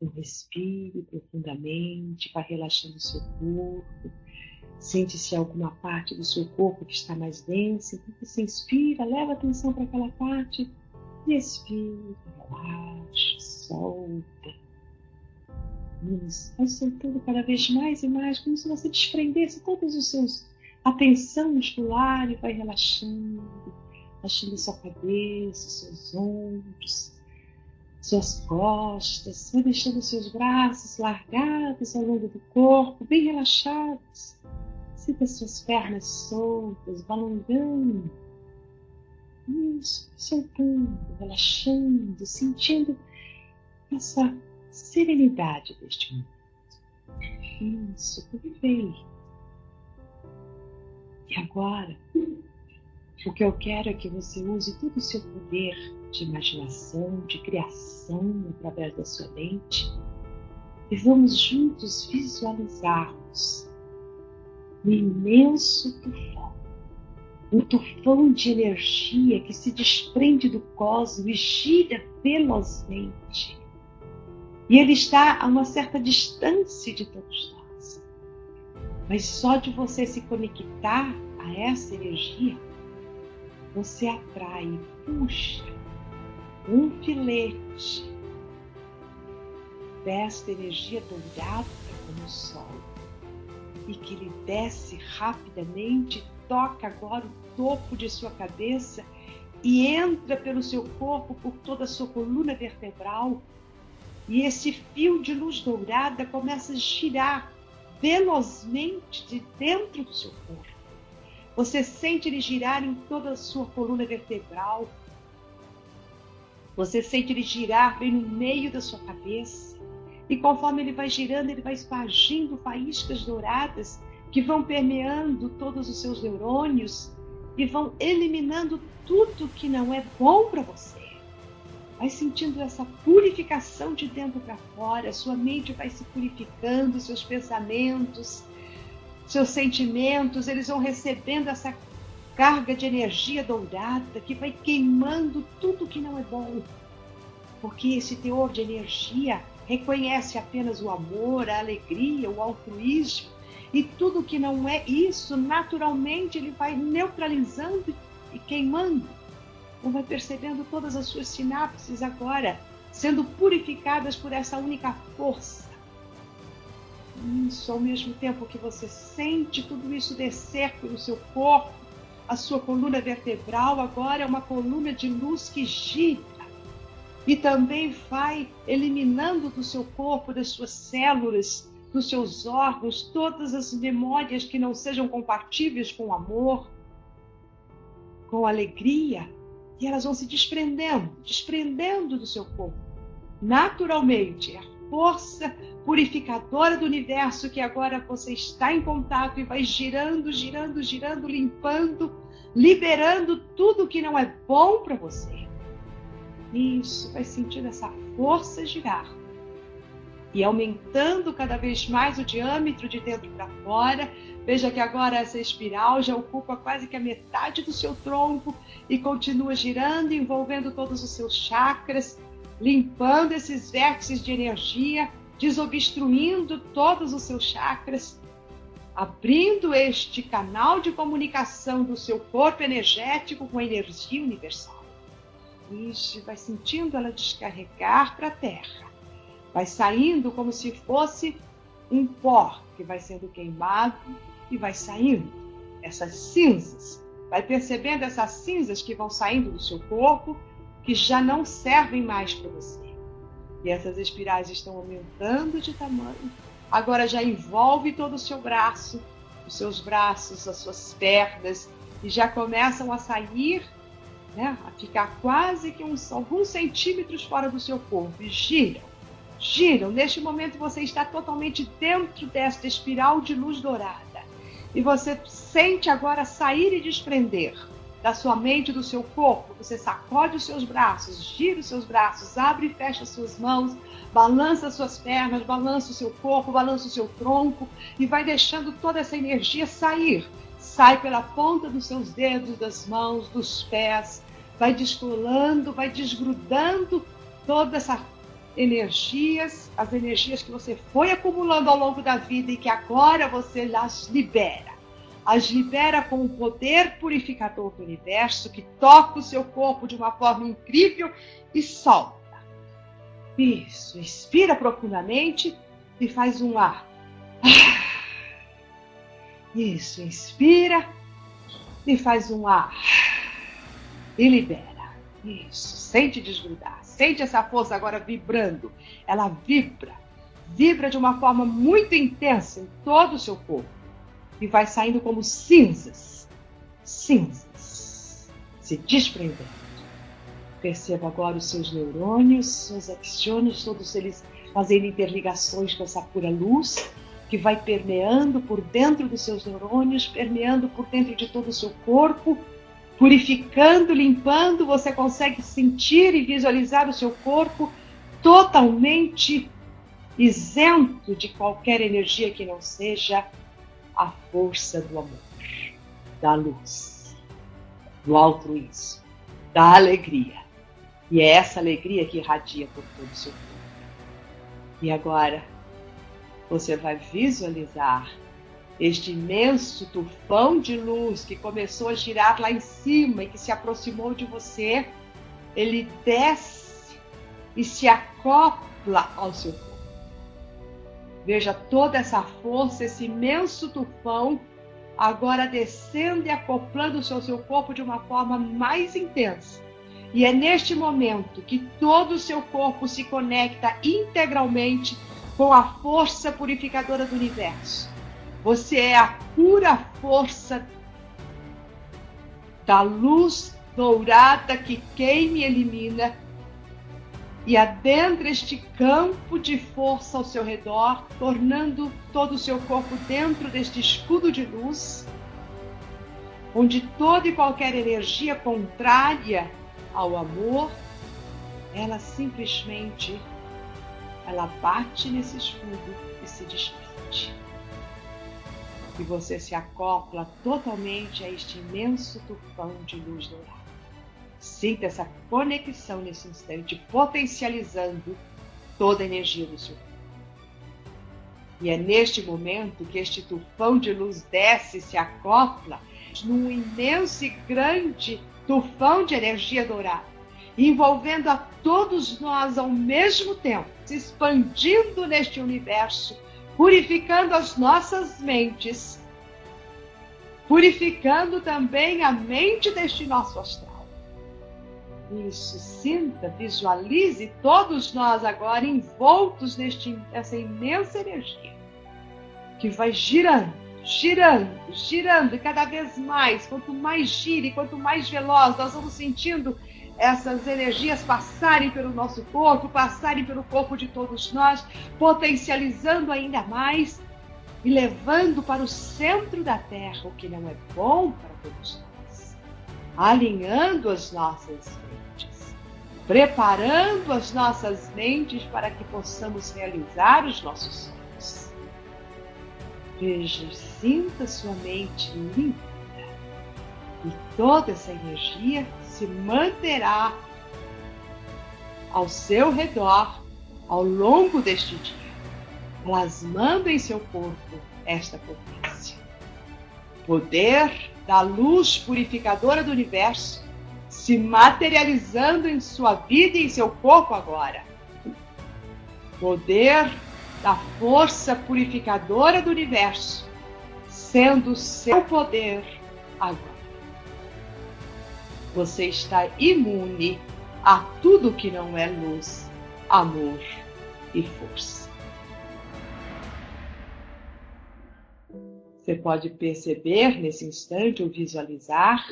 Então, respire profundamente, vai relaxando o seu corpo. Sente se alguma parte do seu corpo que está mais densa. Então você inspira, leva atenção para aquela parte. Expira, relaxa, solta. Isso, vai soltando cada vez mais e mais, como se você desprendesse todos os seus atenção muscular e vai relaxando, relaxando sua cabeça, seus ombros, suas costas, vai deixando seus braços largados ao longo do corpo, bem relaxados. Sinta suas pernas soltas, balangando. Isso, soltando, relaxando, sentindo essa serenidade deste momento. Isso, perfeito. E agora, o que eu quero é que você use todo o seu poder de imaginação, de criação através da sua mente e vamos juntos visualizarmos um imenso tufão, um tufão de energia que se desprende do cosmos e gira velozmente. E ele está a uma certa distância de todos nós. Mas só de você se conectar a essa energia, você atrai, puxa um filete desta energia dourada como o sol e que lhe desce rapidamente, toca agora o topo de sua cabeça e entra pelo seu corpo por toda a sua coluna vertebral. E esse fio de luz dourada começa a girar velozmente de dentro do seu corpo. Você sente ele girar em toda a sua coluna vertebral. Você sente ele girar bem no meio da sua cabeça. E conforme ele vai girando, ele vai espargindo faíscas douradas que vão permeando todos os seus neurônios e vão eliminando tudo que não é bom para você. Vai sentindo essa purificação de dentro para fora, sua mente vai se purificando, seus pensamentos, seus sentimentos, eles vão recebendo essa carga de energia dourada que vai queimando tudo que não é bom. Porque esse teor de energia reconhece apenas o amor, a alegria, o altruísmo e tudo que não é isso, naturalmente ele vai neutralizando e queimando. Ou vai percebendo todas as suas sinapses agora sendo purificadas por essa única força. Isso, ao mesmo tempo que você sente tudo isso descer pelo seu corpo, a sua coluna vertebral agora é uma coluna de luz que gira e também vai eliminando do seu corpo, das suas células, dos seus órgãos, todas as memórias que não sejam compatíveis com o amor, com alegria, e elas vão se desprendendo, desprendendo do seu corpo. Naturalmente, a força purificadora do universo que agora você está em contato e vai girando, girando, girando, limpando, liberando tudo que não é bom para você. Isso, vai sentindo essa força girar. E aumentando cada vez mais o diâmetro de dentro para fora. Veja que agora essa espiral já ocupa quase que a metade do seu tronco e continua girando, envolvendo todos os seus chakras, limpando esses vértices de energia, desobstruindo todos os seus chakras, abrindo este canal de comunicação do seu corpo energético com a energia universal. Isso, vai sentindo ela descarregar para a terra. Vai saindo como se fosse um pó que vai sendo queimado e vai saindo. Essas cinzas. Vai percebendo essas cinzas que vão saindo do seu corpo, que já não servem mais para você. E essas espirais estão aumentando de tamanho. Agora já envolve todo o seu braço, os seus braços, as suas pernas, e já começam a sair né, a ficar quase que uns, alguns centímetros fora do seu corpo e giram, giram. Neste momento você está totalmente dentro desta espiral de luz dourada e você sente agora sair e desprender da sua mente, do seu corpo. Você sacode os seus braços, gira os seus braços, abre e fecha as suas mãos, balança as suas pernas, balança o seu corpo, balança o seu tronco e vai deixando toda essa energia sair. Sai pela ponta dos seus dedos, das mãos, dos pés, vai descolando, vai desgrudando toda essa energias, as energias que você foi acumulando ao longo da vida e que agora você as libera. As libera com o poder purificador do universo que toca o seu corpo de uma forma incrível e solta. Isso, inspira profundamente e faz um ar. Isso, inspira e faz um ar. E libera. Isso, sente desgrudar. Sente essa força agora vibrando. Ela vibra. Vibra de uma forma muito intensa em todo o seu corpo. E vai saindo como cinzas. Cinzas. Se desprendendo. Perceba agora os seus neurônios, seus axônios, todos eles fazendo interligações com essa pura luz que vai permeando por dentro dos seus neurônios, permeando por dentro de todo o seu corpo, purificando, limpando. Você consegue sentir e visualizar o seu corpo totalmente isento de qualquer energia que não seja a força do amor, da luz, do altruísmo, da alegria. E é essa alegria que irradia por todo o seu corpo. E agora, você vai visualizar este imenso tufão de luz que começou a girar lá em cima e que se aproximou de você, ele desce e se acopla ao seu corpo. Veja toda essa força, esse imenso tufão, agora descendo e acoplando-se ao seu corpo de uma forma mais intensa. E é neste momento que todo o seu corpo se conecta integralmente com a força purificadora do universo. Você é a pura força da luz dourada que queima e elimina e adentra este campo de força ao seu redor, tornando todo o seu corpo dentro deste escudo de luz, onde toda e qualquer energia contrária ao amor, ela simplesmente ela bate nesse escudo e se despede. E você se acopla totalmente a este imenso tufão de luz dourada. Sinta essa conexão nesse instante, potencializando toda a energia do seu corpo. E é neste momento que este tufão de luz desce se acopla num imenso e grande tufão de energia dourada envolvendo a todos nós ao mesmo tempo, se expandindo neste universo, purificando as nossas mentes, purificando também a mente deste nosso astral. Isso, sinta, visualize todos nós agora envoltos neste, nessa imensa energia que vai girando, girando, girando e cada vez mais. Quanto mais gire, quanto mais veloz, nós vamos sentindo essas energias passarem pelo nosso corpo, passarem pelo corpo de todos nós, potencializando ainda mais e levando para o centro da Terra o que não é bom para todos nós, alinhando as nossas preparando as nossas mentes para que possamos realizar os nossos sonhos. Veja, sinta sua mente limpa e toda essa energia se manterá ao seu redor ao longo deste dia, plasmando em seu corpo esta potência. Poder da luz purificadora do universo se materializando em sua vida e em seu corpo agora. Poder da força purificadora do universo sendo seu poder agora você está imune a tudo que não é luz, amor e força. Você pode perceber nesse instante ou visualizar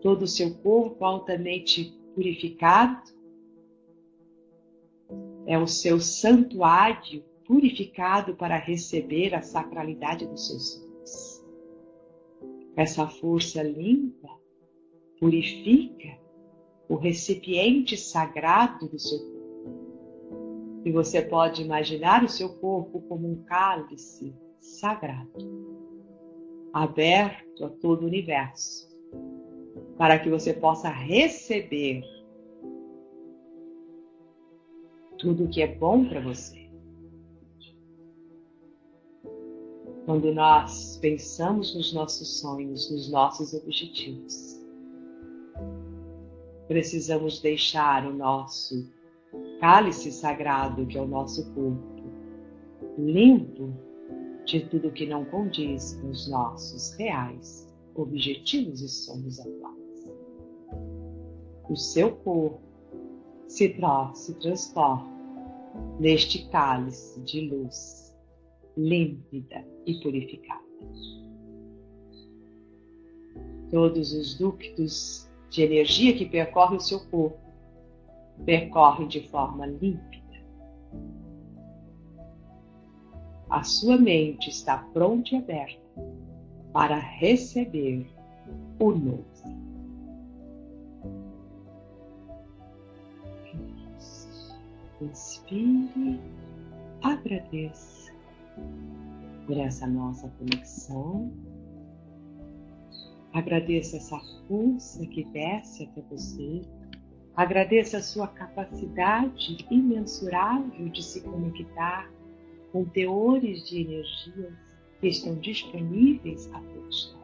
todo o seu corpo altamente purificado. É o seu santuário purificado para receber a sacralidade dos seus sonhos. Essa força limpa purifica o recipiente sagrado do seu corpo. E você pode imaginar o seu corpo como um cálice sagrado, aberto a todo o universo, para que você possa receber tudo o que é bom para você. Quando nós pensamos nos nossos sonhos, nos nossos objetivos, precisamos deixar o nosso cálice sagrado, que é o nosso corpo, limpo de tudo que não condiz com os nossos reais objetivos e sonhos atuais. O seu corpo se, se transforma neste cálice de luz límpida e purificada. Todos os ductos de energia que percorrem o seu corpo percorrem de forma límpida. A sua mente está pronta e aberta para receber o novo. Inspire, agradeça por essa nossa conexão. Agradeça essa força que desce até você. Agradeça a sua capacidade imensurável de se conectar com teores de energias que estão disponíveis a todos